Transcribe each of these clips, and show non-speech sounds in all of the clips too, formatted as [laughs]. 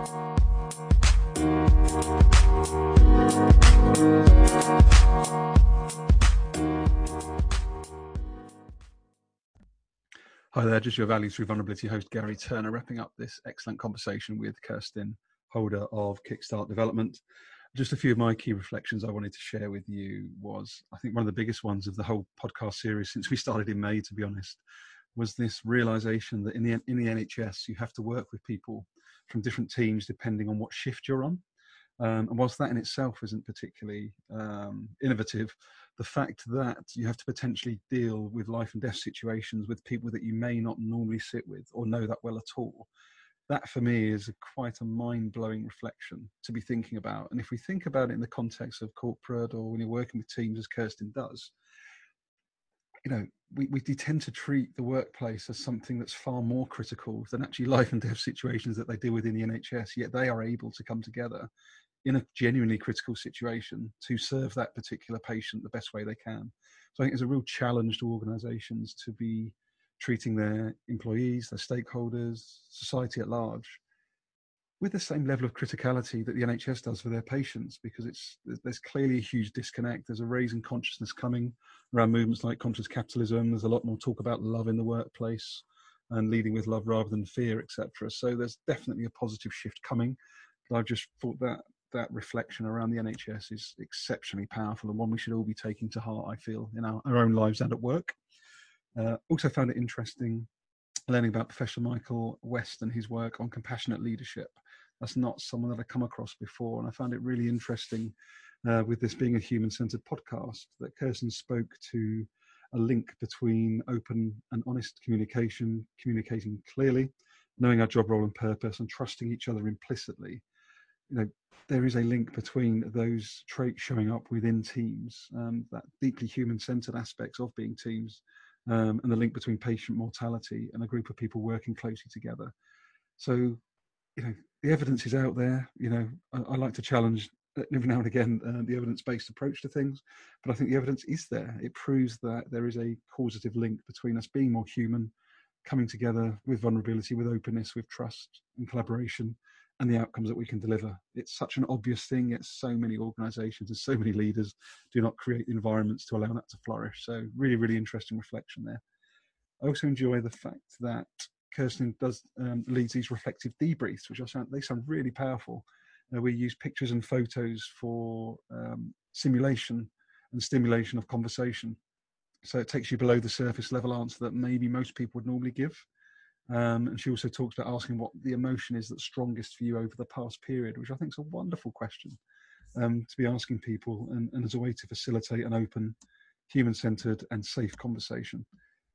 Hi there, just your values through vulnerability host Gary Turner, wrapping up this excellent conversation with Kirsten Holder of Kickstart Development. Just a few of my key reflections I wanted to share with you was I think one of the biggest ones of the whole podcast series since we started in May, to be honest, was this realization that in the in the NHS you have to work with people from different teams depending on what shift you're on. Um, and whilst that in itself isn't particularly um, innovative, the fact that you have to potentially deal with life and death situations with people that you may not normally sit with or know that well at all, that for me is a, quite a mind blowing reflection to be thinking about. And if we think about it in the context of corporate or when you're working with teams, as Kirsten does, you know, we, we tend to treat the workplace as something that's far more critical than actually life and death situations that they deal with in the NHS, yet they are able to come together in a genuinely critical situation to serve that particular patient the best way they can. So I think it's a real challenge to organisations to be treating their employees, their stakeholders, society at large, with the same level of criticality that the NHS does for their patients, because it's there's clearly a huge disconnect. There's a raising consciousness coming around movements like conscious capitalism. There's a lot more talk about love in the workplace and leading with love rather than fear, etc. So there's definitely a positive shift coming. But I've just thought that that reflection around the NHS is exceptionally powerful and one we should all be taking to heart, I feel, in our, our own lives and at work. Uh, also found it interesting learning about Professor Michael West and his work on compassionate leadership. That's not someone that I've come across before, and I found it really interesting uh, with this being a human centered podcast that Kirsten spoke to a link between open and honest communication, communicating clearly, knowing our job role and purpose, and trusting each other implicitly you know there is a link between those traits showing up within teams, um, that deeply human-centered aspects of being teams, um, and the link between patient mortality and a group of people working closely together. So, you know, the evidence is out there. You know, I, I like to challenge every now and again uh, the evidence-based approach to things, but I think the evidence is there. It proves that there is a causative link between us being more human, coming together with vulnerability, with openness, with trust and collaboration, and the outcomes that we can deliver. It's such an obvious thing, yet so many organizations and so many leaders do not create environments to allow that to flourish. So, really, really interesting reflection there. I also enjoy the fact that Kirsten does um, leads these reflective debriefs, which I sound they sound really powerful. Uh, we use pictures and photos for um, simulation and stimulation of conversation. So it takes you below the surface level answer that maybe most people would normally give. Um, and she also talks about asking what the emotion is that's strongest for you over the past period, which I think is a wonderful question um, to be asking people and, and, as a way to facilitate an open, human centered, and safe conversation.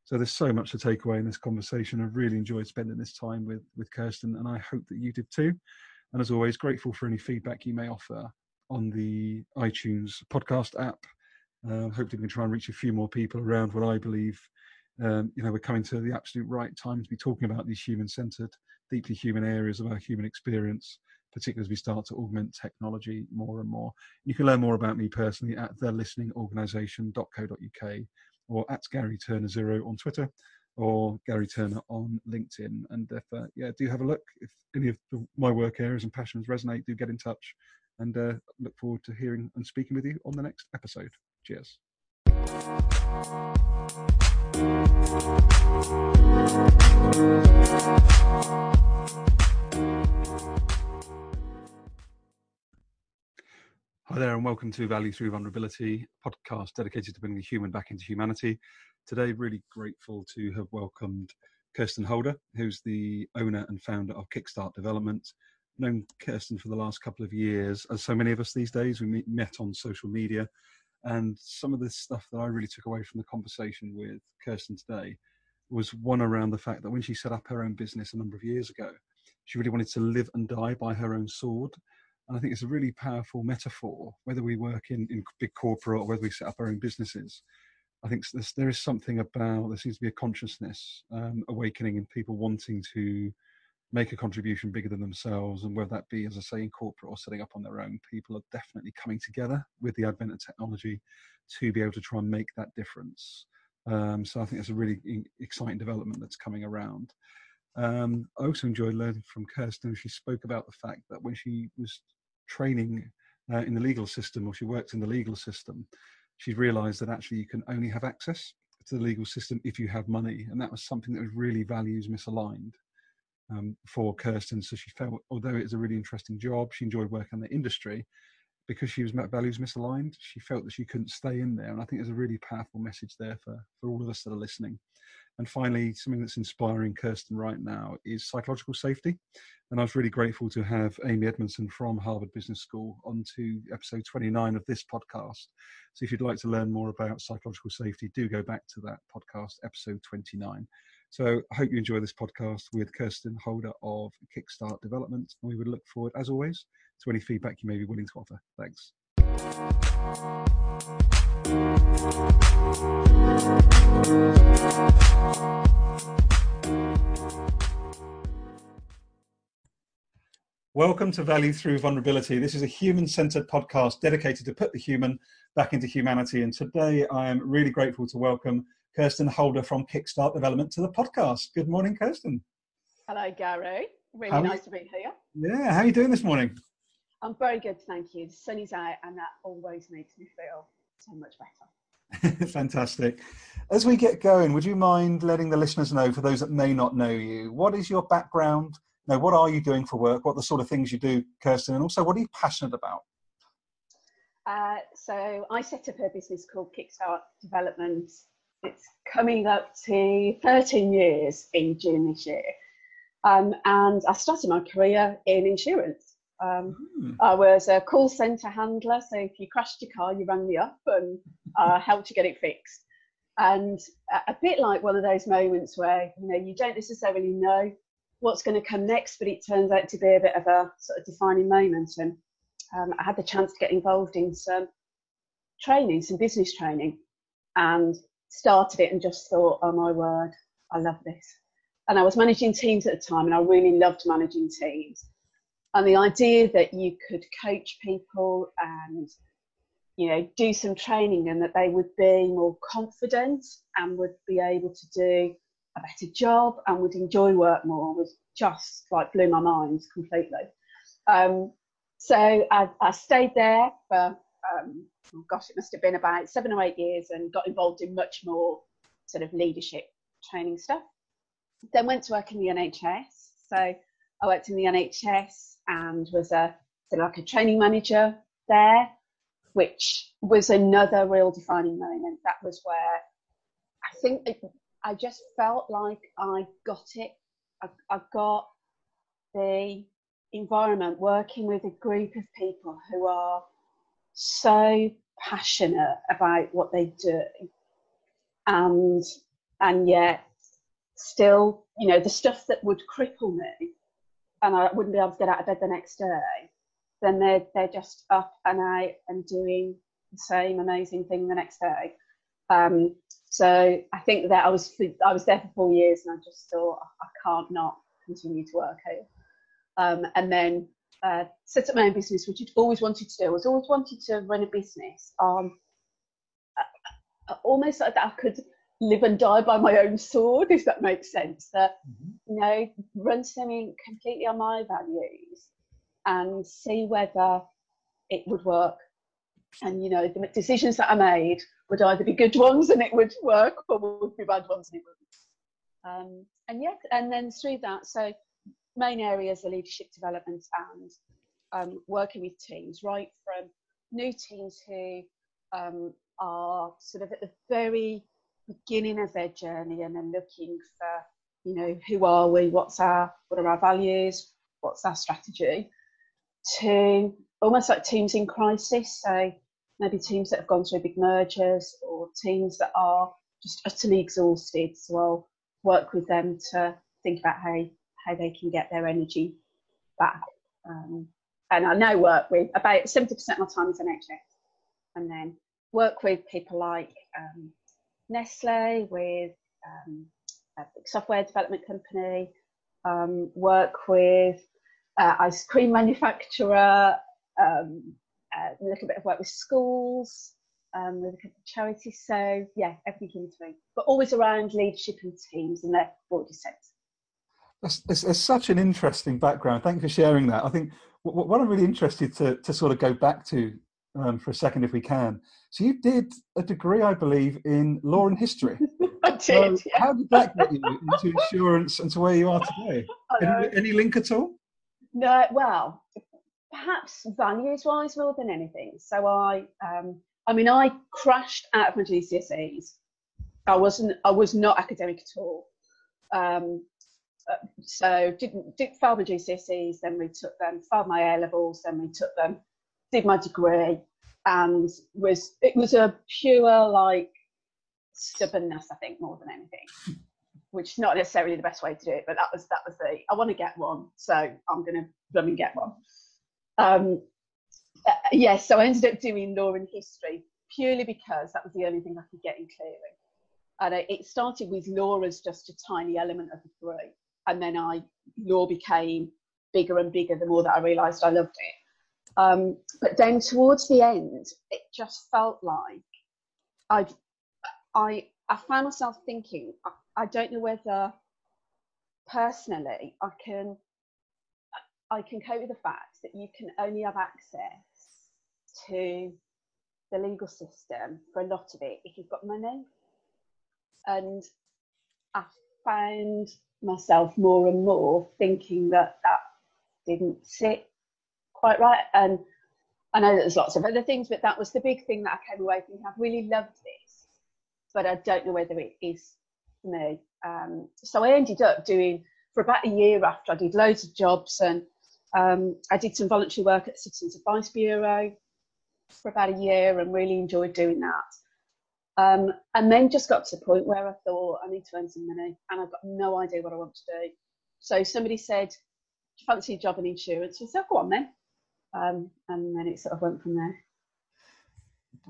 So there's so much to take away in this conversation. I've really enjoyed spending this time with, with Kirsten, and I hope that you did too. And as always, grateful for any feedback you may offer on the iTunes podcast app. Uh, hopefully, we can try and reach a few more people around what I believe um, you know, we're coming to the absolute right time to be talking about these human-centered, deeply human areas of our human experience, particularly as we start to augment technology more and more. You can learn more about me personally at thelisteningorganisation.co.uk or at Gary Turner Zero on Twitter or Gary Turner on LinkedIn. And if, uh, yeah, do have a look. If any of the, my work areas and passions resonate, do get in touch and uh, look forward to hearing and speaking with you on the next episode. Cheers. Hi there, and welcome to Value Through Vulnerability podcast dedicated to bringing the human back into humanity. Today, really grateful to have welcomed Kirsten Holder, who's the owner and founder of Kickstart Development. known Kirsten for the last couple of years, as so many of us these days. We met on social media and some of the stuff that I really took away from the conversation with Kirsten today was one around the fact that when she set up her own business a number of years ago, she really wanted to live and die by her own sword. And I think it's a really powerful metaphor, whether we work in, in big corporate or whether we set up our own businesses. I think there is something about, there seems to be a consciousness um, awakening in people wanting to make a contribution bigger than themselves. And whether that be, as I say, in corporate or setting up on their own, people are definitely coming together with the advent of technology to be able to try and make that difference. Um, so I think it's a really exciting development that's coming around. Um, I also enjoyed learning from Kirsten. She spoke about the fact that when she was training uh, in the legal system or she worked in the legal system, she realised that actually you can only have access to the legal system if you have money, and that was something that was really values misaligned um, for Kirsten. So she felt, although it was a really interesting job, she enjoyed working in the industry. Because she was values misaligned, she felt that she couldn't stay in there, and I think there's a really powerful message there for for all of us that are listening. And finally, something that's inspiring Kirsten right now is psychological safety. And I was really grateful to have Amy Edmondson from Harvard Business School onto episode 29 of this podcast. So if you'd like to learn more about psychological safety, do go back to that podcast, episode 29. So I hope you enjoy this podcast with Kirsten Holder of Kickstart Development. And we would look forward, as always, to any feedback you may be willing to offer. Thanks. Welcome to Value Through Vulnerability. This is a human centered podcast dedicated to put the human back into humanity. And today I am really grateful to welcome Kirsten Holder from Kickstart Development to the podcast. Good morning, Kirsten. Hello, Gary. Really how nice to be here. Yeah, how are you doing this morning? I'm very good, thank you. The sun is out, and that always makes me feel so much better. [laughs] Fantastic. As we get going, would you mind letting the listeners know, for those that may not know you, what is your background? Know, what are you doing for work? What are the sort of things you do, Kirsten? And also, what are you passionate about? Uh, so, I set up a business called Kickstart Development it's coming up to 13 years in June this year. Um, and I started my career in insurance. Um, mm. I was a call centre handler, so if you crashed your car, you rang me up and uh, helped you get it fixed. And a, bit like one of those moments where you know you don't necessarily know what's going to come next, but it turns out to be a bit of a sort of defining moment. And um, I had the chance to get involved in some training, some business training, and started it and just thought, oh my word, I love this. And I was managing teams at the time and I really loved managing teams. And the idea that you could coach people and you know do some training and that they would be more confident and would be able to do a better job and would enjoy work more was just like blew my mind completely. Um, so I, I, stayed there for um, oh gosh, it must have been about seven or eight years and got involved in much more sort of leadership training stuff. Then went to work in the NHS. So I worked in the NHS and was a like a training manager there, which was another real defining moment. That was where I think it, I just felt like I got it. I, I got the environment working with a group of people who are so passionate about what they do and and yet still you know the stuff that would cripple me and I wouldn't be able to get out of bed the next day then they're they're just up and out and doing the same amazing thing the next day. Um, so I think that I was I was there for four years and I just thought I can't not continue to work here. Um, and then uh, set up my own business, which I'd always wanted to do. I was always wanted to run a business. On uh, uh, almost like that I could live and die by my own sword, if that makes sense. That mm-hmm. you know, run something completely on my values and see whether it would work. And you know, the decisions that I made would either be good ones and it would work, or would be bad ones and it wouldn't. Um, and yeah, and then through that, so main areas are leadership development and um, working with teams, right from new teams who um, are sort of at the very beginning of their journey and then looking for, you know, who are we, what's our, what are our values, what's our strategy, to almost like teams in crisis. So maybe teams that have gone through big mergers or teams that are just utterly exhausted. So I'll work with them to think about how how they can get their energy back. Um, and I now work with about 70% of my time is NHS, and then work with people like um, Nestle, with um, a software development company, um, work with uh, ice cream manufacturer, um, uh, a little bit of work with schools, um, with a couple of charities. So yeah, everything in between, but always around leadership and teams and their broader sense. That's, such an interesting background. Thank you for sharing that. I think what, what I'm really interested to, to sort of go back to um, for a second, if we can. So you did a degree, I believe, in law and history. [laughs] I did. So yeah. How did that get you into insurance and to where you are today? [laughs] Any, any link at all? No, well, perhaps values-wise more than anything. So I, um, I mean, I crashed out of my GCSEs. I wasn't, I was not academic at all. Um, uh, so didn't did fail my GCSEs, then we took them, failed my A levels, then we took them, did my degree, and was it was a pure like stubbornness, I think, more than anything. Which is not necessarily the best way to do it, but that was that was the I want to get one, so I'm gonna run and get one. Um, uh, yes, yeah, so I ended up doing law and history purely because that was the only thing I could get in clearing. And it started with law as just a tiny element of the three and then I law became bigger and bigger the more that I realised I loved it. Um, but then towards the end, it just felt like I I I found myself thinking I, I don't know whether personally I can I can cope with the fact that you can only have access to the legal system for a lot of it if you've got money. And I found myself more and more thinking that that didn't sit quite right. And I know that there's lots of other things, but that was the big thing that I came away thinking I've really loved this, but I don't know whether it is for me. Um, so I ended up doing for about a year after I did loads of jobs and um, I did some voluntary work at Citizens Advice Bureau for about a year and really enjoyed doing that. Um, and then just got to the point where I thought I need to earn some money and I've got no idea what I want to do. So somebody said, fancy a job in insurance? I said, Go on then. Um, and then it sort of went from there.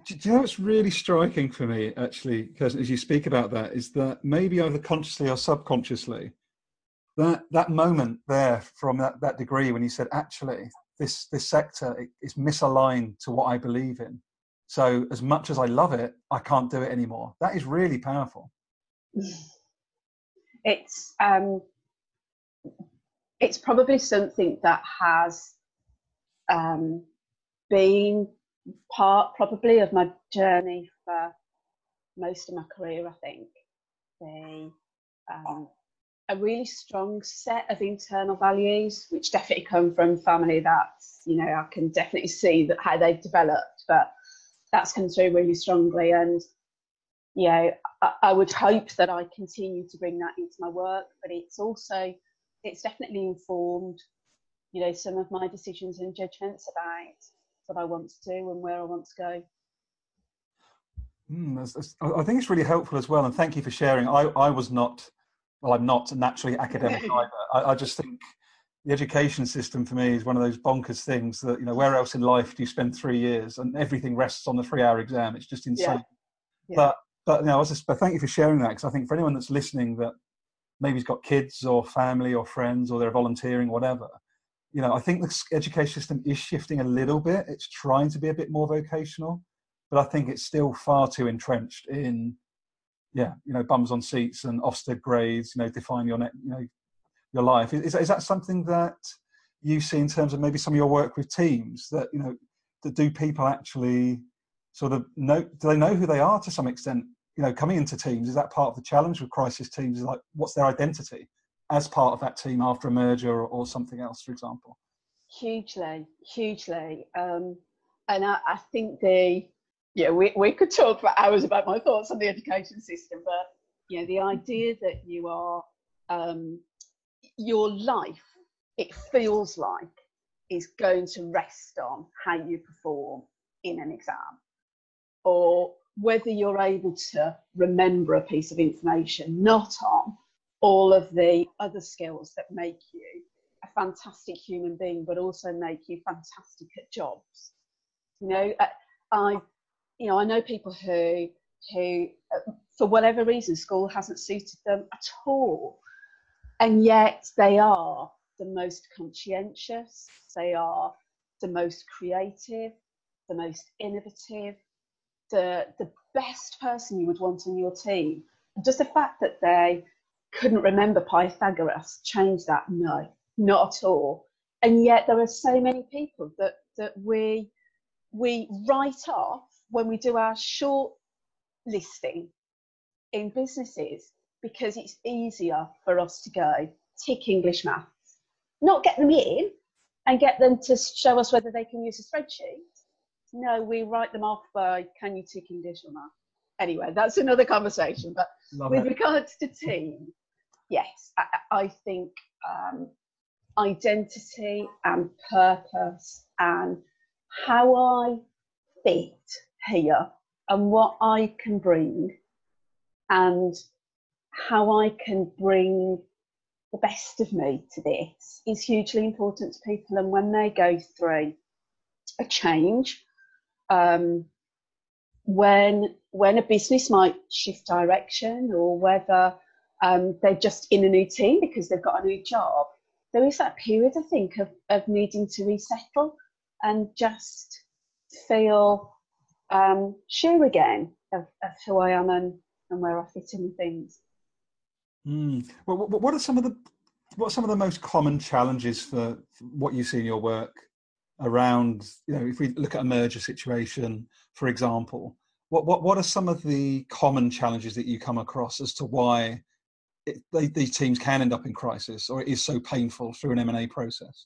Do you know what's really striking for me, actually, because as you speak about that, is that maybe either consciously or subconsciously, that that moment there from that, that degree when you said, actually, this this sector is misaligned to what I believe in. So as much as I love it, I can't do it anymore. That is really powerful. It's um, it's probably something that has um, been part probably of my journey for most of my career. I think the um, a really strong set of internal values, which definitely come from family that you know I can definitely see that how they've developed, but that's come through really strongly. And you know, I, I would hope that I continue to bring that into my work, but it's also it's definitely informed, you know, some of my decisions and judgments about what I want to do and where I want to go. Mm, that's, that's, I think it's really helpful as well, and thank you for sharing. I, I was not well, I'm not naturally academic [laughs] either. I, I, just think the education system for me is one of those bonkers things that you know where else in life do you spend three years and everything rests on the three-hour exam? It's just insane. Yeah. Yeah. But but you know, I was just, but thank you for sharing that because I think for anyone that's listening that maybe has got kids or family or friends or they're volunteering, whatever. You know, I think the education system is shifting a little bit. It's trying to be a bit more vocational, but I think it's still far too entrenched in yeah, you know, bums on seats and Ofsted grades, you know, define your, net, you know, your life. Is, is that something that you see in terms of maybe some of your work with teams that, you know, that do people actually sort of know, do they know who they are to some extent? You know, coming into teams, is that part of the challenge with crisis teams? Is like, what's their identity as part of that team after a merger or, or something else, for example? Hugely, hugely. Um, and I, I think the, yeah, we, we could talk for hours about my thoughts on the education system, but you know, the idea that you are um, your life, it feels like is going to rest on how you perform in an exam, or whether you're able to remember a piece of information, not on all of the other skills that make you a fantastic human being, but also make you fantastic at jobs. You know, I you know, I know people who who uh, for whatever reason school hasn't suited them at all, and yet they are the most conscientious, they are the most creative, the most innovative, the the best person you would want in your team. Just the fact that they couldn't remember Pythagoras. Change that? No, not at all. And yet there are so many people that that we we write off when we do our short listing in businesses because it's easier for us to go tick English maths, not get them in and get them to show us whether they can use a spreadsheet. No, we write them off by can you tick English or not? Anyway, that's another conversation. But Love with it. regards to team, yes, I, I think um, identity and purpose and how I fit here and what I can bring and how I can bring the best of me to this is hugely important to people. And when they go through a change, um, when when a business might shift direction or whether um, they're just in a new team because they've got a new job, there is that period, I think, of, of needing to resettle and just feel um, sure again of, of who I am and, and where I fit in with things. Mm. Well, what are some of the what are some of the most common challenges for what you see in your work around? You know, if we look at a merger situation, for example, what what what are some of the common challenges that you come across as to why it, they, these teams can end up in crisis, or it is so painful through an M and A process?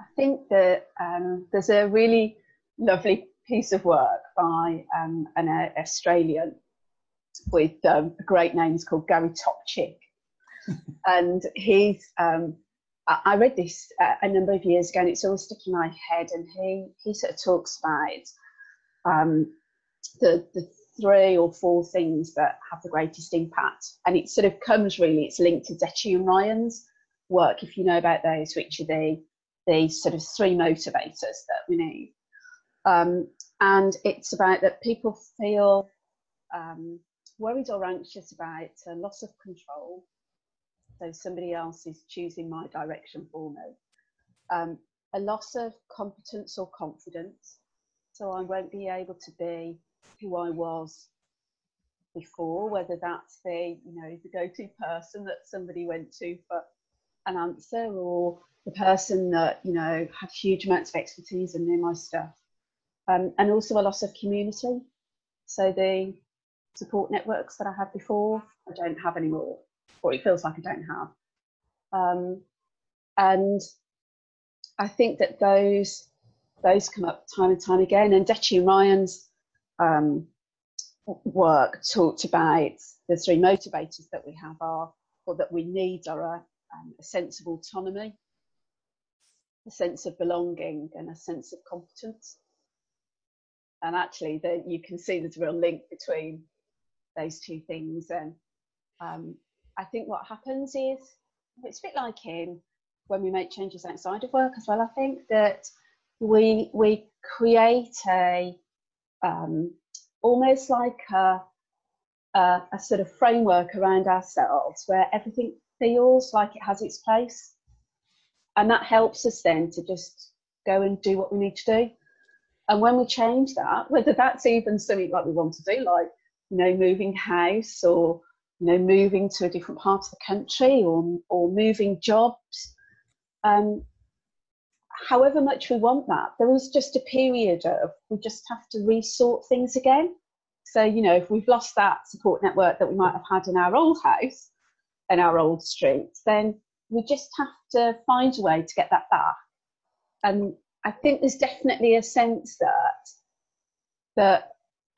I think that um, there's a really lovely piece of work by um, an uh, Australian with um, a great name. He's called Gary Topchik. [laughs] and he's, um, I, I read this uh, a number of years ago and it's always stuck in my head. And he, he sort of talks about um, the, the three or four things that have the greatest impact. And it sort of comes really, it's linked to Deci and Ryan's work, if you know about those, which are the, the sort of three motivators that we need. Um, and it's about that people feel um, worried or anxious about a loss of control. So somebody else is choosing my direction for me. Um, a loss of competence or confidence. So I won't be able to be who I was before, whether that's the, you know, the go-to person that somebody went to for an answer or the person that, you know, had huge amounts of expertise and knew my stuff. Um, and also a loss of community. So the support networks that I had before, I don't have anymore, or it feels like I don't have. Um, and I think that those those come up time and time again. And and Ryan's um, work talked about the three motivators that we have are, or that we need are a, um, a sense of autonomy, a sense of belonging, and a sense of competence. And actually, the, you can see there's a real link between those two things. And um, I think what happens is it's a bit like in when we make changes outside of work as well. I think that we we create a um, almost like a, a, a sort of framework around ourselves where everything feels like it has its place, and that helps us then to just go and do what we need to do. And when we change that, [laughs] whether that's even something like we want to do, like you know, moving house or, you know, moving to a different part of the country or, or moving jobs. Um, however much we want that, there is just a period of we just have to resort things again. So, you know, if we've lost that support network that we might have had in our old house and our old streets, then we just have to find a way to get that back. And I think there's definitely a sense that that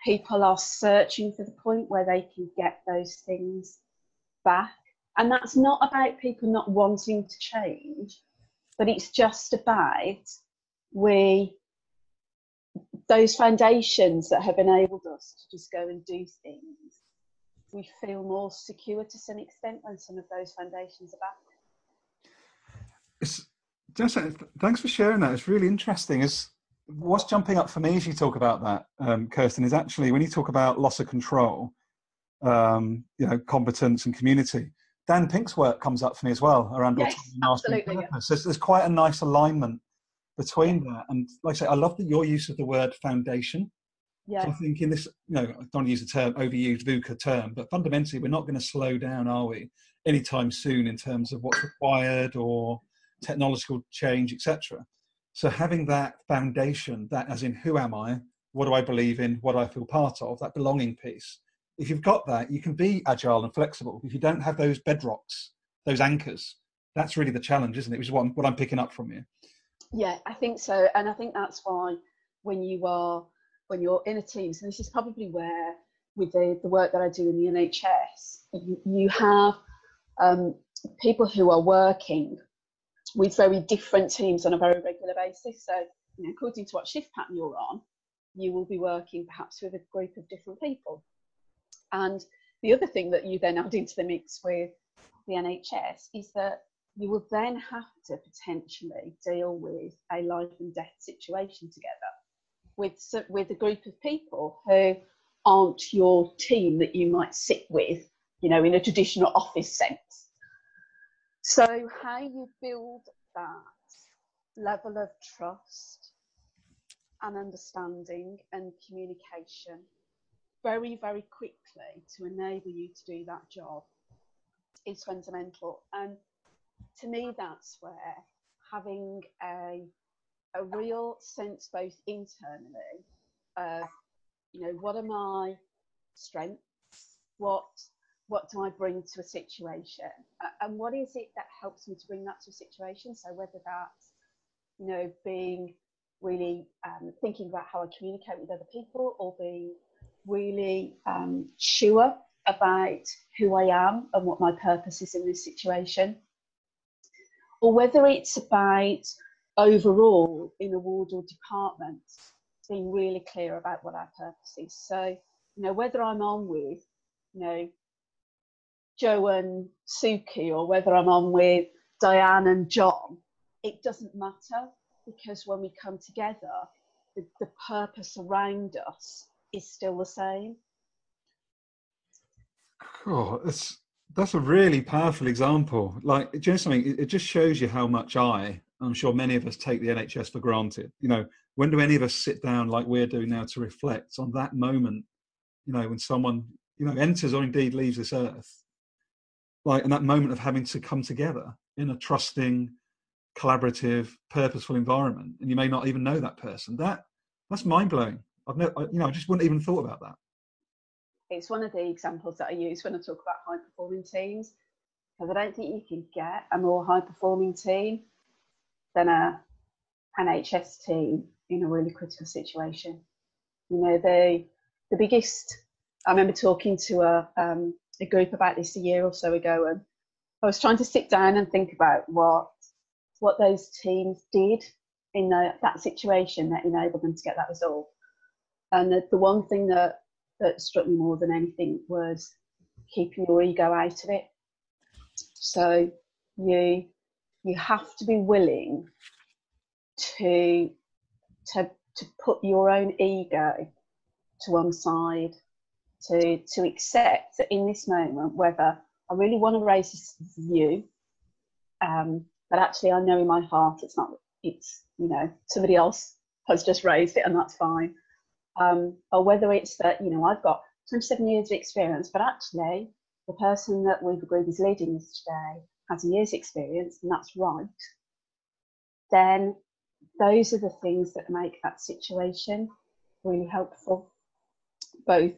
people are searching for the point where they can get those things back. And that's not about people not wanting to change, but it's just about we those foundations that have enabled us to just go and do things. We feel more secure to some extent when some of those foundations are back. It's, just, thanks for sharing that. It's really interesting. It's, what's jumping up for me as you talk about that, um, Kirsten, is actually when you talk about loss of control, um, you know, competence and community. Dan Pink's work comes up for me as well around yes, absolutely, yeah. there's, there's, quite a nice alignment between that. And like I say, I love that your use of the word foundation Yeah. So I think in this, you know, I don't want to use the term overused VUCA term, but fundamentally, we're not going to slow down, are we, anytime soon in terms of what's required or technological change, etc. So having that foundation, that as in who am I, what do I believe in, what do I feel part of, that belonging piece. If you've got that, you can be agile and flexible. If you don't have those bedrocks, those anchors, that's really the challenge, isn't it? Which is what I'm, what I'm picking up from you. Yeah, I think so, and I think that's why when you are when you're in a team, so this is probably where with the, the work that I do in the NHS, you, you have um, people who are working with very different teams on a very regular basis. So, you know, according to what shift pattern you're on, you will be working perhaps with a group of different people. And the other thing that you then add into the mix with the NHS is that you will then have to potentially deal with a life and death situation together with with a group of people who aren't your team that you might sit with, you know, in a traditional office sense. So how you build that level of trust and understanding and communication very, very quickly to enable you to do that job is fundamental. And to me, that's where having a a real sense both internally of you know what are my strengths? What what do i bring to a situation? And what is it that helps me to bring that to a situation? So whether that's you know being really um, thinking about how i communicate with other people or being really um, sure about who i am and what my purpose is in this situation or whether it's about overall in a ward or department being really clear about what our purpose is. So, you know, whether I'm on with, you know, Joe and Suki or whether I'm on with Diane and John, it doesn't matter because when we come together, the, the purpose around us is still the same. Oh, that's that's a really powerful example. Like, do you know something? It, it just shows you how much I I'm sure many of us take the NHS for granted. You know, when do any of us sit down like we're doing now to reflect on that moment? You know, when someone you know enters or indeed leaves this earth, like, and that moment of having to come together in a trusting, collaborative, purposeful environment, and you may not even know that person. That that's mind blowing. I've never, you know, I just wouldn't even thought about that. It's one of the examples that I use when I talk about high performing teams, because I don't think you can get a more high performing team than a NHS team in a really critical situation. You know, the the biggest. I remember talking to a um, a group about this a year or so ago, and I was trying to sit down and think about what what those teams did in the, that situation that enabled them to get that result. And the, the one thing that that struck me more than anything was keeping your ego out of it. So you you have to be willing to to to put your own ego to one side to to accept that in this moment whether I really want to raise this view um, but actually I know in my heart it's not it's you know somebody else has just raised it and that's fine um, or whether it's that you know I've got 27 years of experience but actually the person that we've agreed is leading this today has a year's experience and that's right, then those are the things that make that situation really helpful, both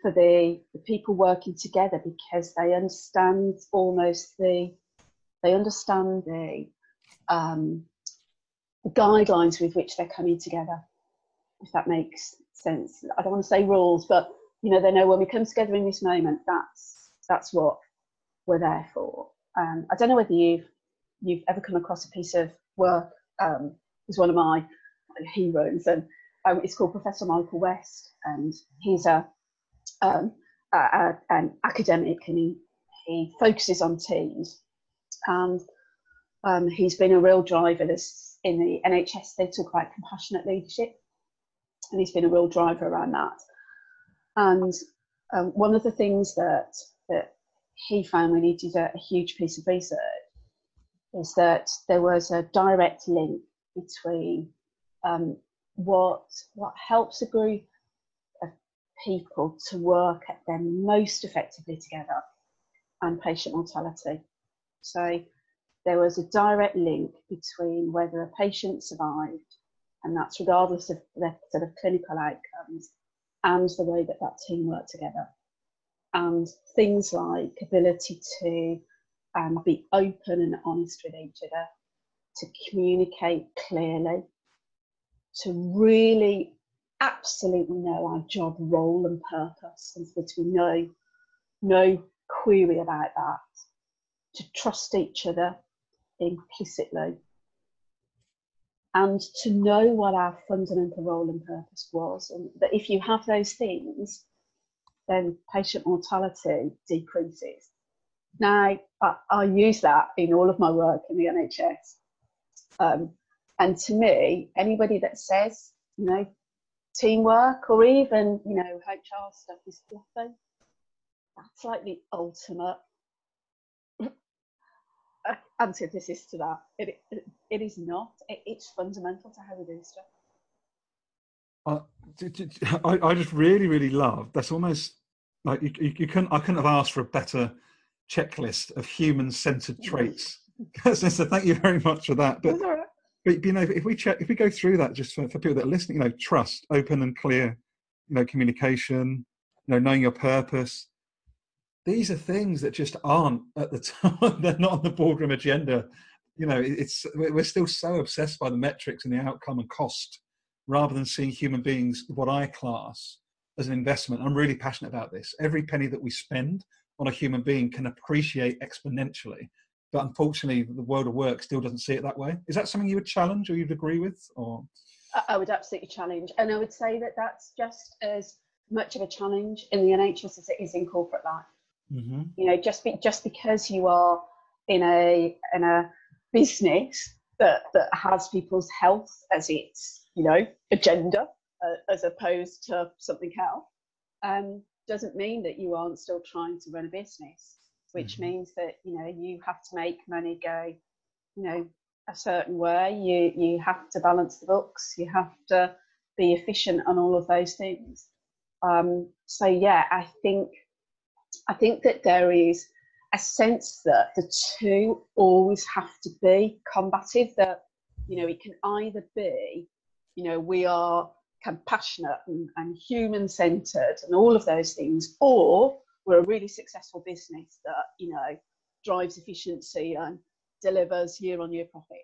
for the, the people working together because they understand almost the they understand the um, the guidelines with which they're coming together, if that makes sense. I don't want to say rules, but you know they know when we come together in this moment, that's that's what we're there for. Um, I don't know whether you've you've ever come across a piece of work. Um, it's one of my heroes, and um, it's called Professor Michael West, and he's a, um, a, a, an academic, and he he focuses on teams, and um, he's been a real driver. This in the NHS, they talk about compassionate leadership, and he's been a real driver around that. And um, one of the things that that he found when he did a, a huge piece of research is that there was a direct link between um, what what helps a group of people to work at their most effectively together and patient mortality. So there was a direct link between whether a patient survived, and that's regardless of their sort of clinical outcomes, and the way that that team work together. And things like ability to um, be open and honest with each other, to communicate clearly, to really absolutely know our job role and purpose, and so to know no query about that, to trust each other implicitly, and to know what our fundamental role and purpose was, and that if you have those things, then patient mortality decreases. Now, I, I use that in all of my work in the NHS. Um, and to me, anybody that says, you know, teamwork or even, you know, HR stuff is fluffy, that's like the ultimate antithesis to that. It, it, it is not. It, it's fundamental to how we do stuff. Uh, I, I just really, really love. That's almost like you, you, you couldn't. I couldn't have asked for a better checklist of human-centered traits. [laughs] so thank you very much for that. But, but you know, if we check, if we go through that, just for, for people that are listening, you know, trust, open and clear, you know, communication, you know, knowing your purpose. These are things that just aren't at the [laughs] top. They're not on the boardroom agenda. You know, it's we're still so obsessed by the metrics and the outcome and cost, rather than seeing human beings what I class as an investment. I'm really passionate about this. Every penny that we spend on a human being can appreciate exponentially. But unfortunately, the world of work still doesn't see it that way. Is that something you would challenge or you'd agree with? Or I would absolutely challenge, and I would say that that's just as much of a challenge in the NHS as it is in corporate life. Mm-hmm. You know, just be, just because you are in a in a business that that has people's health as its you know agenda, uh, as opposed to something else, um, doesn't mean that you aren't still trying to run a business, which mm-hmm. means that you know you have to make money go, you know, a certain way. You you have to balance the books. You have to be efficient on all of those things. Um, so yeah, I think I think that there is a sense that the two always have to be combative. That you know it can either be, you know, we are compassionate and, and human centered and all of those things, or we're a really successful business that, you know, drives efficiency and delivers year on year profits.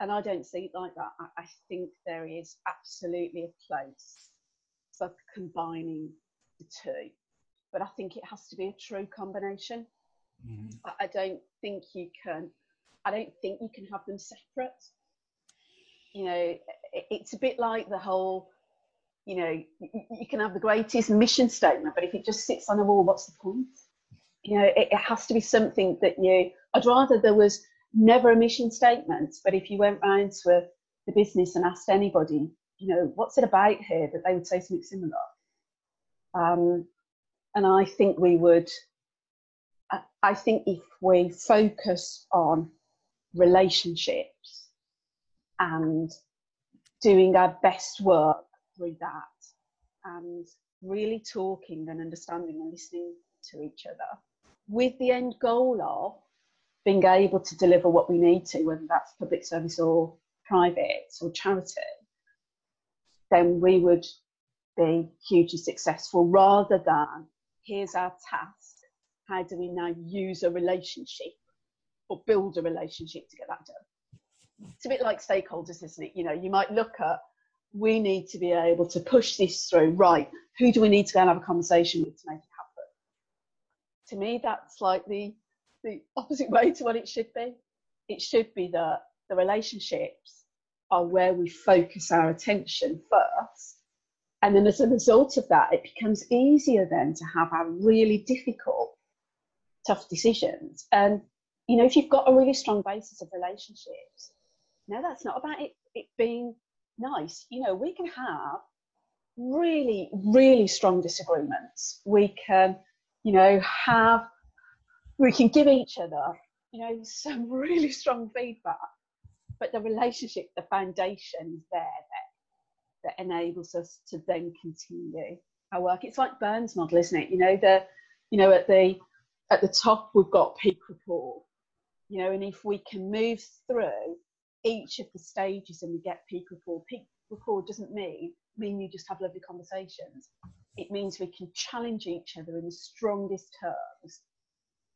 And I don't see it like that. I, I think there is absolutely a place for combining the two. But I think it has to be a true combination. Mm-hmm. I, I don't think you can I don't think you can have them separate. You know, it's a bit like the whole you know, you, can have the greatest mission statement, but if it just sits on a wall, what's the point? You know, it, it has to be something that you. I'd rather there was never a mission statement, but if you went round to a, the business and asked anybody, you know, what's it about here, that they would say something similar. Um, and I think we would. I, think if we focus on relationships and doing our best work through that and really talking and understanding and listening to each other with the end goal of being able to deliver what we need to, whether that's public service or private or charity, then we would be hugely successful rather than here's our task, how do we now use a relationship or build a relationship to get that done? It's a bit like stakeholders, isn't it? You know, you might look at we need to be able to push this through. Right, who do we need to go and have a conversation with to make it happen? To me, that's like the, the opposite [laughs] way to what it should be. It should be that the relationships are where we focus our attention first. And then as a result of that, it becomes easier then to have our really difficult, tough decisions. And, you know, if you've got a really strong basis of relationships, no, that's not about it, it being nice. You know, we can have really, really strong disagreements. We can, you know, have, we can give each other, you know, some [laughs] really strong feedback. But the relationship, the foundation is there that, that enables us to then continue our work. It's like Burns model, isn't it? You know, the you know at the at the top we've got peak rapport. You know, and if we can move through each of the stages and we get peak rapport, peak rapport doesn't mean mean you just have lovely conversations. It means we can challenge each other in the strongest terms,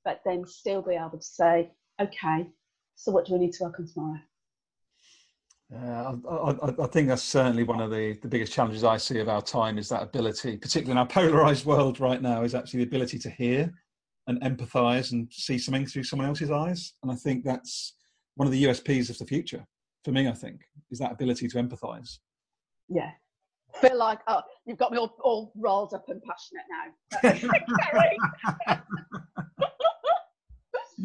but then still be able to say, okay, so what do we need to work on tomorrow? Uh, I, I, think that's certainly one of the, the biggest challenges I see of our time is that ability, particularly in our [laughs] polarized world right now, is actually the ability to hear and empathize and see something through someone else's eyes. And I think that's one of the USPs of the future for me, I think, is that ability to empathize. Yeah. I feel like, oh, you've got me all, all rolled up and passionate now.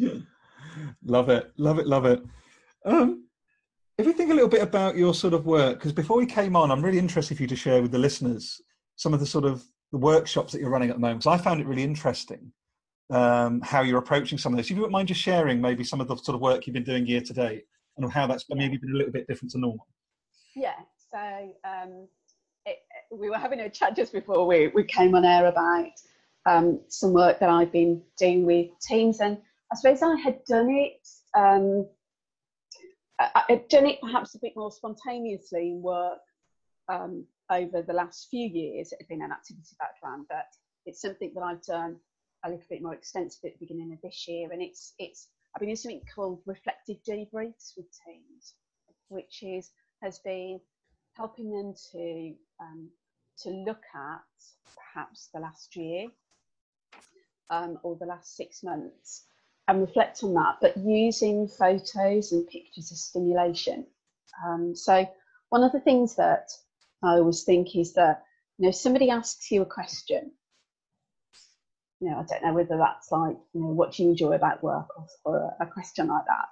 [laughs] love it, love it, love it. Um, if you think a little bit about your sort of work, because before we came on, I'm really interested for you to share with the listeners some of the sort of the workshops that you're running at the moment. Because I found it really interesting um, how you're approaching some of this. If you wouldn't mind just sharing maybe some of the sort of work you've been doing year to date and how that's maybe been a little bit different to normal. Yeah. So um, it, we were having a chat just before we, we came on air about um, some work that I've been doing with teams, and I suppose I had done it. Um, I, had done it perhaps a bit more spontaneously in work um, over the last few years. It had been an activity background, but it's something that I've done a little bit more extensive at the beginning of this year, and it's it's I've been doing something called reflective debriefs with teams, which is has been helping them to um, to look at perhaps the last year um, or the last six months and reflect on that, but using photos and pictures as stimulation. Um, so one of the things that I always think is that you know somebody asks you a question. You know, I don't know whether that's like you know what do you enjoy about work or, or a, question like that.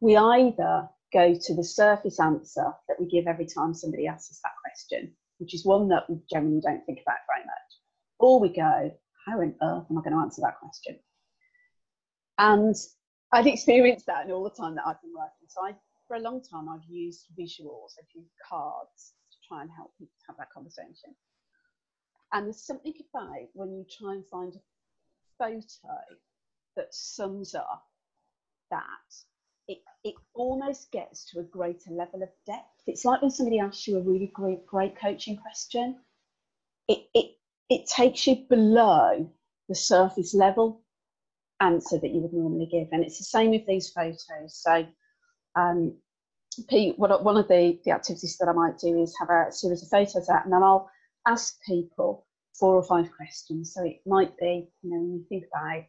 We either go to the surface answer that we give every time somebody asks us that question, which is one that we generally don't think about very much, or we go, how on earth am I going to answer that question? And I've experienced that in all the time that I've been working. So I, for a long time, I've used visuals, I've used cards to try and help people have that conversation. And there's something about when you try and find a photo that sums up that, it, it almost gets to a greater level of depth. It's like when somebody asks you a really great, great coaching question, it, it, it takes you below the surface level answer that you would normally give. And it's the same with these photos. So, um, Pete, what, one of the, the activities that I might do is have a series of photos out, and then I'll ask people four or five questions. So it might be, you know, when you think about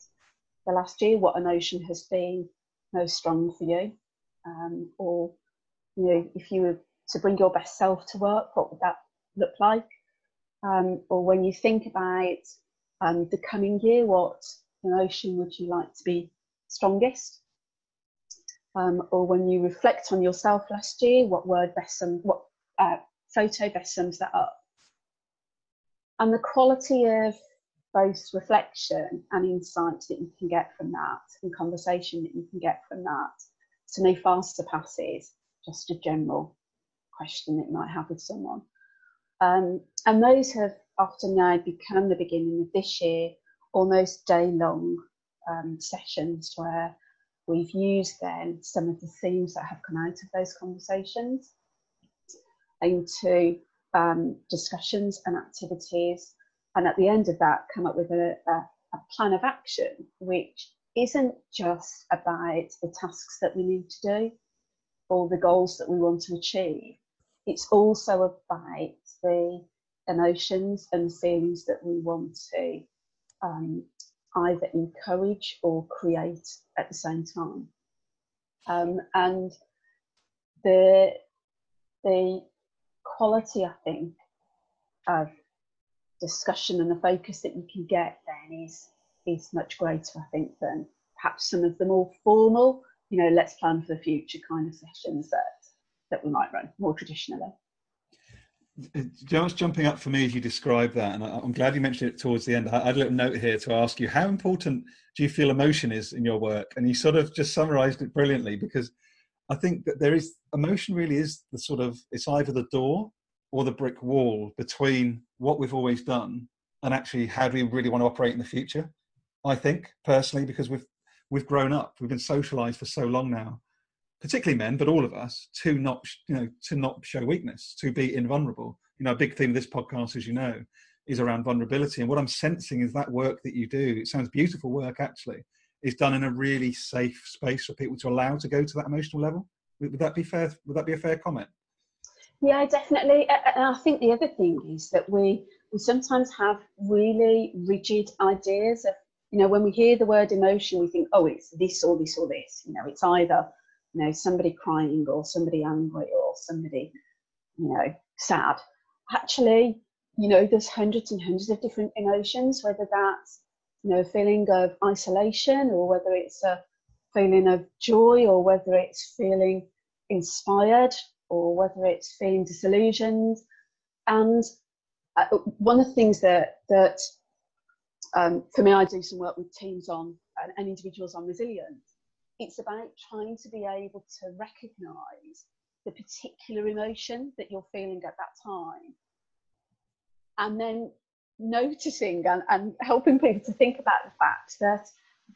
the last year, what emotion has been most strong for you, um, or you know, if you were to bring your best self to work, what would that look like? Um, or when you think about um, the coming year, what emotion would you like to be strongest? Um, or when you reflect on yourself last year, what word best sums, what uh, photo best sums that up? And the quality of both reflection and insight that you can get from that, and conversation that you can get from that, to me far surpasses just a general question that you might have with someone. Um, and those have often now become the beginning of this year almost day long um, sessions where we've used then some of the themes that have come out of those conversations into um, discussions and activities. And at the end of that, come up with a, a, a plan of action, which isn't just about the tasks that we need to do or the goals that we want to achieve. It's also about the emotions and feelings that we want to um, either encourage or create at the same time. Um, and the the quality, I think, of discussion and the focus that you can get then is is much greater, I think, than perhaps some of the more formal, you know, let's plan for the future kind of sessions that that we might run more traditionally just jumping up for me as you describe that, and I'm glad you mentioned it towards the end. I had a little note here to ask you: How important do you feel emotion is in your work? And you sort of just summarised it brilliantly because I think that there is emotion. Really, is the sort of it's either the door or the brick wall between what we've always done and actually how do we really want to operate in the future. I think personally because we've we've grown up, we've been socialized for so long now, particularly men, but all of us, to not you know to not show weakness, to be invulnerable. You know, a big theme of this podcast, as you know, is around vulnerability. And what I'm sensing is that work that you do. It sounds beautiful work actually is done in a really safe space for people to allow to go to that emotional level. Would, that be fair? Would that be a fair comment? Yeah, definitely. And I think the other thing is that we we sometimes have really rigid ideas of, you know, when we hear the word emotion, we think, oh, it's this or this or this. You know, it's either, you know, somebody crying or somebody angry or somebody, you know, sad. Actually, you know, there's hundreds and hundreds of different emotions, whether that's you know, a feeling of isolation or whether it's a feeling of joy or whether it's feeling inspired or whether it's feeling disillusioned. And uh, one of the things that, that um, for me, I do some work with teams on and, and individuals on resilience. It's about trying to be able to recognize the particular emotion that you're feeling at that time and then noticing and, and helping people to think about the fact that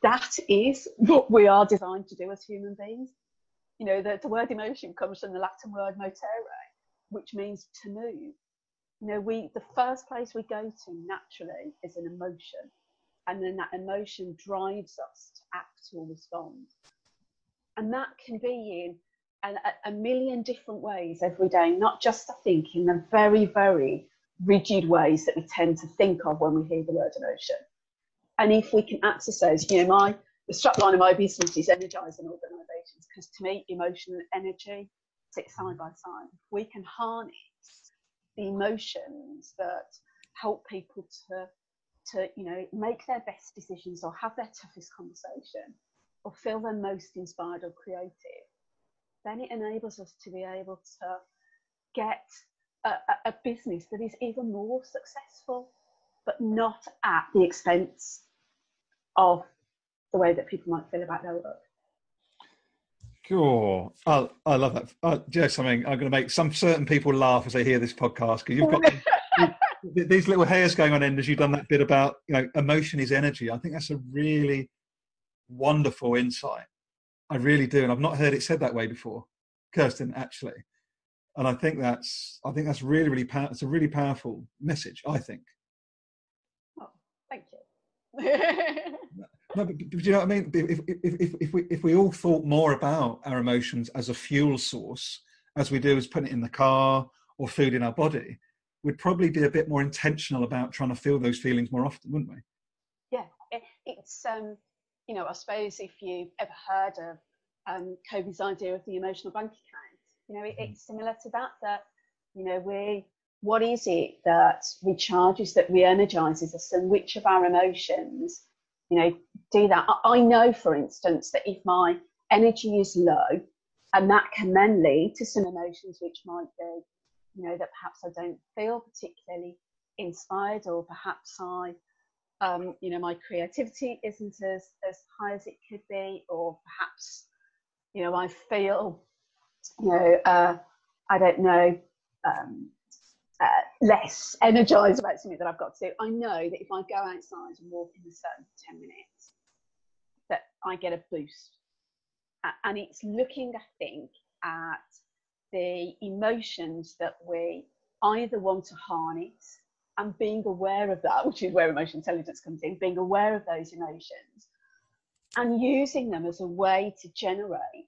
that is what we are designed to do as human beings. You know, the, the word emotion comes from the Latin word motere, which means to move. You know, we the first place we go to naturally is an emotion, and then that emotion drives us to act or respond. And that can be in a, a million different ways every day, not just I think in the very, very rigid ways that we tend to think of when we hear the word emotion. And if we can access those, you know, my the strapline of my business is energizing organizations because to me, emotion and energy sit side by side. We can harness the emotions that help people to to you know make their best decisions or have their toughest conversation or feel their most inspired or creative, then it enables us to be able to get a, a business that is even more successful, but not at the expense of the way that people might feel about their work. Cool. I, I love that. Uh, you something? I'm going to make some certain people laugh as they hear this podcast because you've got [laughs] these little hairs going on end as you've done that bit about you know emotion is energy. I think that's a really wonderful insight. I really do, and I've not heard it said that way before, Kirsten. Actually, and I think that's I think that's really really power, it's a really powerful message. I think. Oh, thank you. [laughs] no, but, but, you know what I mean? If, if, if, if, we, if we all thought more about our emotions as a fuel source, as we do as putting it in the car or food in our body, we'd probably be a bit more intentional about trying to feel those feelings more often, wouldn't we? Yeah, it, it's, um, you know, I suppose if you've ever heard of um, Covey's idea of the emotional bank account, you know, it, it's similar to that, that, you know, we, what is it that recharges, that re-energizes us and which of our emotions, you know, do that. I, I know, for instance, that if my energy is low, and that can then lead to some emotions which might be, you know, that perhaps I don't feel particularly inspired, or perhaps I, um, you know, my creativity isn't as, as high as it could be, or perhaps, you know, I feel you know, uh, I don't know, um, uh, less energized about something that I've got to do. I know that if I go outside and walk in a certain 10 minutes, that I get a boost. And it's looking, I think, at the emotions that we either want to harness and being aware of that, which is where emotional intelligence comes in, being aware of those emotions and using them as a way to generate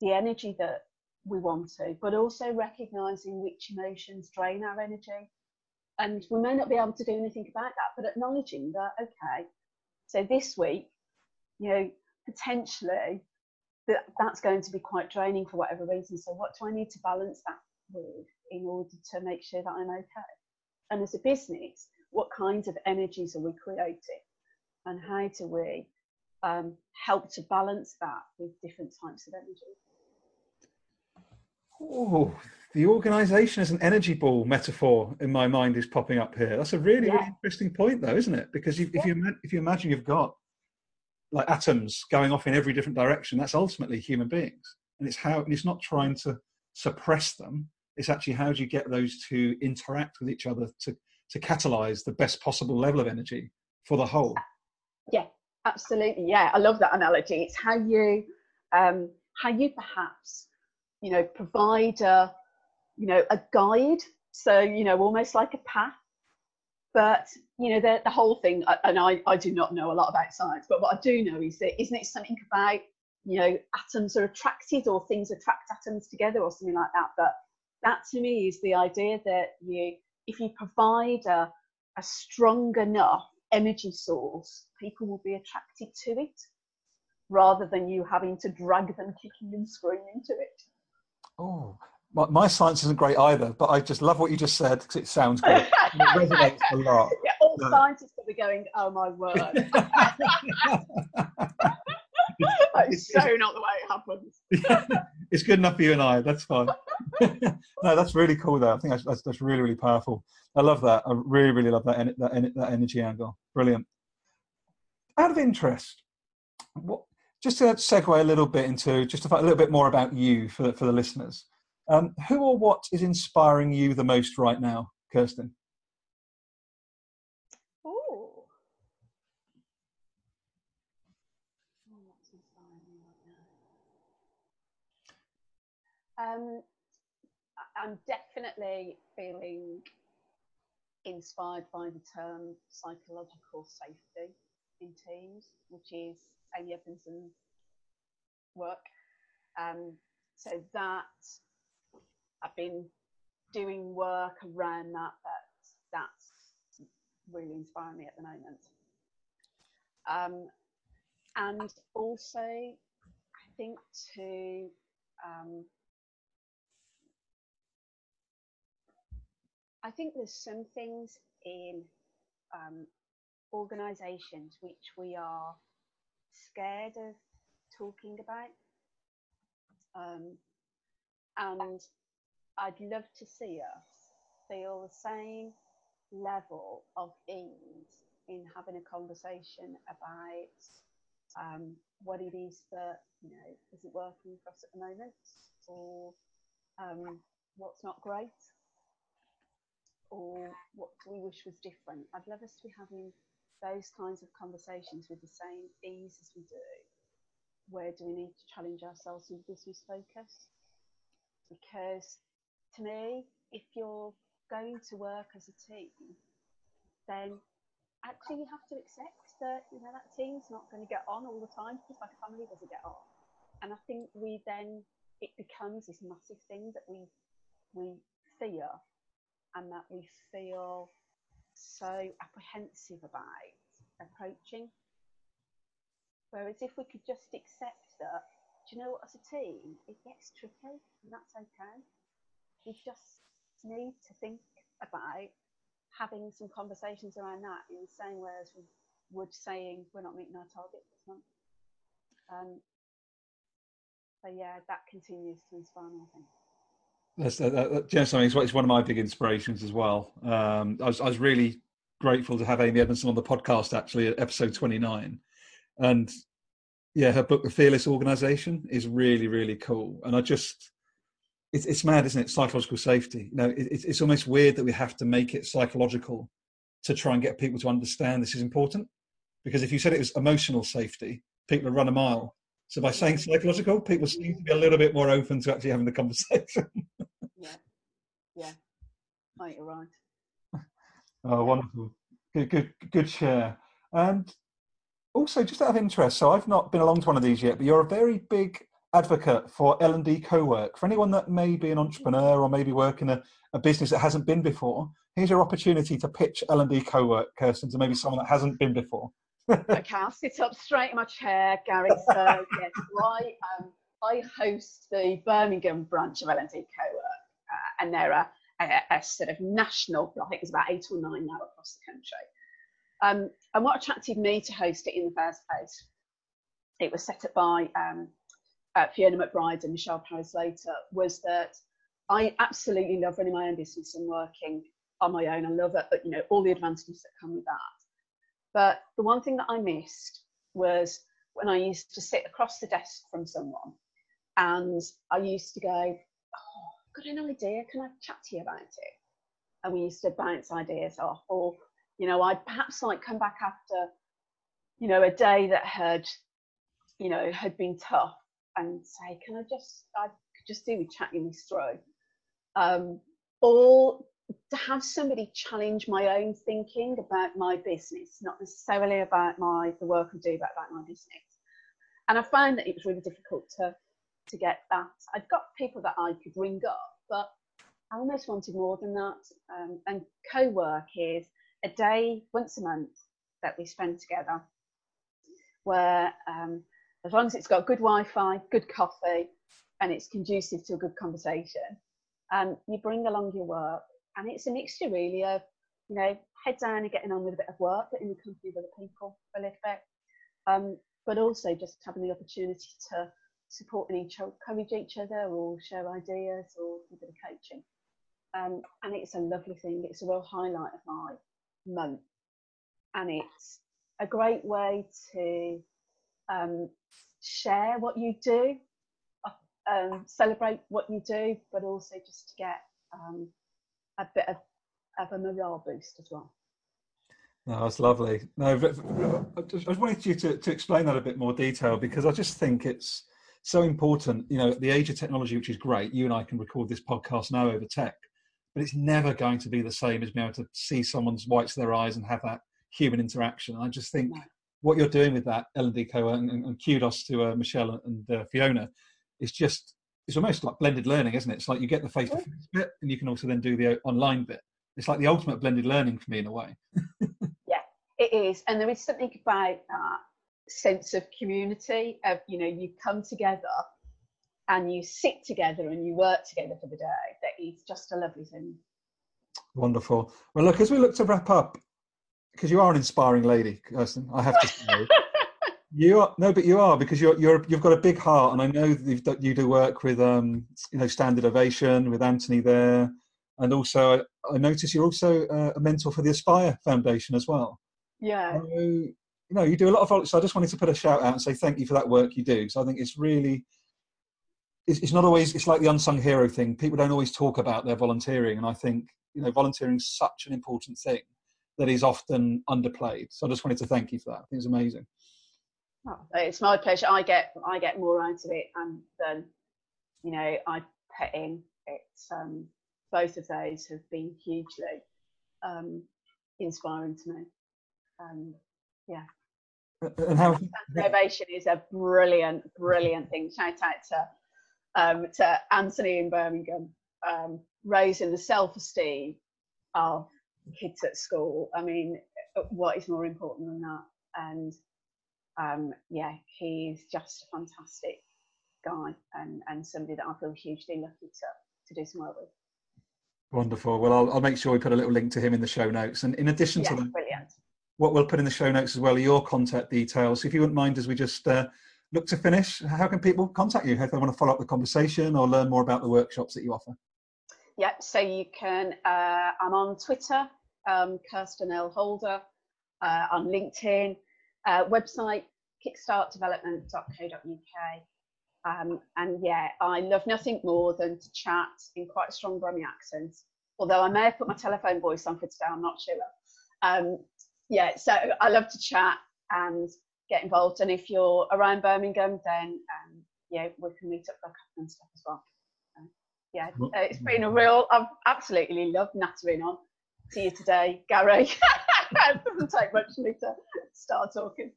the energy that we want to, but also recognizing which emotions drain our energy. And we may not be able to do anything about that, but acknowledging that, okay, so this week, you know, potentially that that's going to be quite draining for whatever reason. So what do I need to balance that with in order to make sure that I'm okay? And as a business, what kinds of energies are we creating? And how do we um, help to balance that with different types of energy? Oh, the organisation as an energy ball metaphor in my mind is popping up here. That's a really, yeah. really interesting point, though, isn't it? Because if, yeah. if you if you imagine you've got like atoms going off in every different direction, that's ultimately human beings, and it's how and it's not trying to suppress them. It's actually how do you get those to interact with each other to to catalyze the best possible level of energy for the whole. Yeah, absolutely. Yeah, I love that analogy. It's how you um, how you perhaps you know provide a you know a guide, so you know almost like a path. But you know the the whole thing, and I I do not know a lot about science, but what I do know is that isn't it something about you know atoms are attracted or things attract atoms together or something like that. But that to me is the idea that you if you provide a, a strong enough energy source, people will be attracted to it rather than you having to drag them kicking and screaming to it. Oh, my, my science isn't great either, but I just love what you just said because it sounds good. [laughs] it resonates a lot. [laughs] Yeah, all no. scientists will be going, oh my word. [laughs] That's so not the way it happens. It's good enough for you and I. That's fine. [laughs] [laughs] no, that's really cool. Though I think that's, that's, that's really really powerful. I love that. I really really love that that, that energy angle. Brilliant. Out of interest, what, just to segue a little bit into just a little bit more about you for for the listeners. Um, who or what is inspiring you the most right now, Kirsten? Oh. Um, I'm definitely feeling inspired by the term psychological safety in teams, which is Amy Edmondson's work. Um, so that I've been doing work around that, but that's really inspiring me at the moment. Um, and also, I think to um, I think there's some things in um, organisations which we are scared of talking about. Um, and I'd love to see us feel the same level of ease in having a conversation about um, what it is that you know isn't working for us at the moment or um, what's not great or what we wish was different. I'd love us to be having those kinds of conversations with the same ease as we do. Where do we need to challenge ourselves with business focus? Because to me, if you're going to work as a team, then actually you have to accept that you know that team's not going to get on all the time, like a family doesn't get on. And I think we then it becomes this massive thing that we we fear and that we feel so apprehensive about approaching. Whereas if we could just accept that, do you know what, as a team, it gets tricky and that's okay. We just need to think about having some conversations around that in the same way as we would saying we're not meeting our target this month. Um, so yeah, that continues to inspire me, I think. That's that, that, know, something. It's one of my big inspirations as well. Um, I was I was really grateful to have Amy Edmondson on the podcast actually at episode twenty nine, and yeah, her book The Fearless Organization is really really cool. And I just it's it's mad, isn't it? Psychological safety. You know, it, it's it's almost weird that we have to make it psychological to try and get people to understand this is important. Because if you said it was emotional safety, people would run a mile. So by saying psychological, people seem to be a little bit more open to actually having the conversation. [laughs] yeah, yeah, oh, you're right. Oh, wonderful! Good, good, good share. And also, just out of interest, so I've not been along to one of these yet, but you're a very big advocate for L and D co-work. For anyone that may be an entrepreneur or maybe work in a, a business that hasn't been before, here's your opportunity to pitch L and D co-work, Kirsten, to maybe someone that hasn't been before okay, I'll sit up straight in my chair, Garry. So yes, I um, I host the Birmingham branch of L&D Co-work, uh, and they're a, a, a, sort of national. I think there's about eight or nine now across the country. Um, and what attracted me to host it in the first place, it was set up by um, uh, Fiona McBride and Michelle Parry-Slater, was that I absolutely love running my own business and working on my own. I love it, but you know all the advantages that come with that. But the one thing that I missed was when I used to sit across the desk from someone and I used to go, Oh, I've got an idea. Can I chat to you about it? and we used to bounce ideas off. Or, you know, I'd perhaps like come back after, you know, a day that had, you know, had been tough and say, can I just, I could just do with chatting this through. Um, or to have somebody challenge my own thinking about my business, not necessarily about my the work I do, but about my business. And I found that it was really difficult to to get that. I'd got people that I could ring up, but I almost wanted more than that. Um, and co-work is a day once a month that we spend together, where um, as long as it's got good Wi-Fi, good coffee, and it's conducive to a good conversation, um, you bring along your work and it's a mixture really of you know head down and getting on with a bit of work but in the company of other people for a little bit um, but also just having the opportunity to support and encourage each other or share ideas or a bit of coaching. Um, and it's a lovely thing. It's a real highlight of my month. And it's a great way to um, share what you do um, celebrate what you do but also just to get um, a bit of, of a morale boost as well. No, that's lovely. No, I just wanted you to, to explain that a bit more detail because I just think it's so important. You know, at the age of technology, which is great, you and I can record this podcast now over tech, but it's never going to be the same as being able to see someone's whites of their eyes and have that human interaction. I just think no. what you're doing with that L and D Co and, and, kudos to uh, Michelle and uh, Fiona is just it's almost like blended learning, isn't it? It's like you get the face to face bit, and you can also then do the online bit. It's like the ultimate blended learning for me in a way. [laughs] yeah, it is, and there is something about that sense of community. Of you know, you come together and you sit together and you work together for the day. That is just a lovely thing. Wonderful. Well, look, as we look to wrap up, because you are an inspiring lady, Kirsten, I have to [laughs] say. You are no, but you are because you're you're you've got a big heart, and I know that you do work with um you know Standing Ovation with Anthony there, and also I, I notice you're also uh, a mentor for the Aspire Foundation as well. Yeah. So, you know, you do a lot of. So I just wanted to put a shout out and say thank you for that work you do. So I think it's really. It's, it's not always. It's like the unsung hero thing. People don't always talk about their volunteering, and I think you know volunteering is such an important thing that is often underplayed. So I just wanted to thank you for that. I think it's amazing. Oh, it's my pleasure. I get I get more out of it um, than you know I put in. It's um, both of those have been hugely um, inspiring to me. Um, yeah. And how innovation is a brilliant, brilliant thing. Shout out to um, to Anthony in Birmingham, um, raising the self-esteem of kids at school. I mean, what is more important than that? And um, yeah, he's just a fantastic guy and, and somebody that I feel hugely lucky to, to do some work with. Wonderful. Well, I'll, I'll make sure we put a little link to him in the show notes. And in addition yes, to that, brilliant. what we'll put in the show notes as well are your contact details. If you wouldn't mind, as we just uh, look to finish, how can people contact you if they want to follow up the conversation or learn more about the workshops that you offer? Yep. So you can. Uh, I'm on Twitter, um, Kirsten L Holder, uh, on LinkedIn uh, website kickstartdevelopment.co.uk. Um, and yeah, I love nothing more than to chat in quite a strong Brummie accent. Although I may have put my telephone voice on for today, I'm not sure. Um, yeah, so I love to chat and get involved. And if you're around Birmingham, then um, yeah, we can meet up for a coffee and stuff as well. Uh, yeah, uh, it's been a real. I've absolutely loved nattering on to you today, Garry. [laughs] it [laughs] doesn't take much for me to start talking.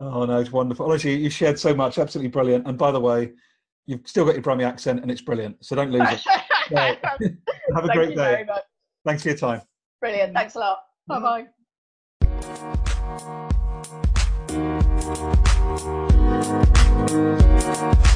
Oh no, it's wonderful. Honestly, you shared so much, absolutely brilliant. And by the way, you've still got your Brummie accent, and it's brilliant. So don't lose it. [laughs] [laughs] Have a Thank great day. Thanks for your time. Brilliant. Thanks a lot. Bye bye.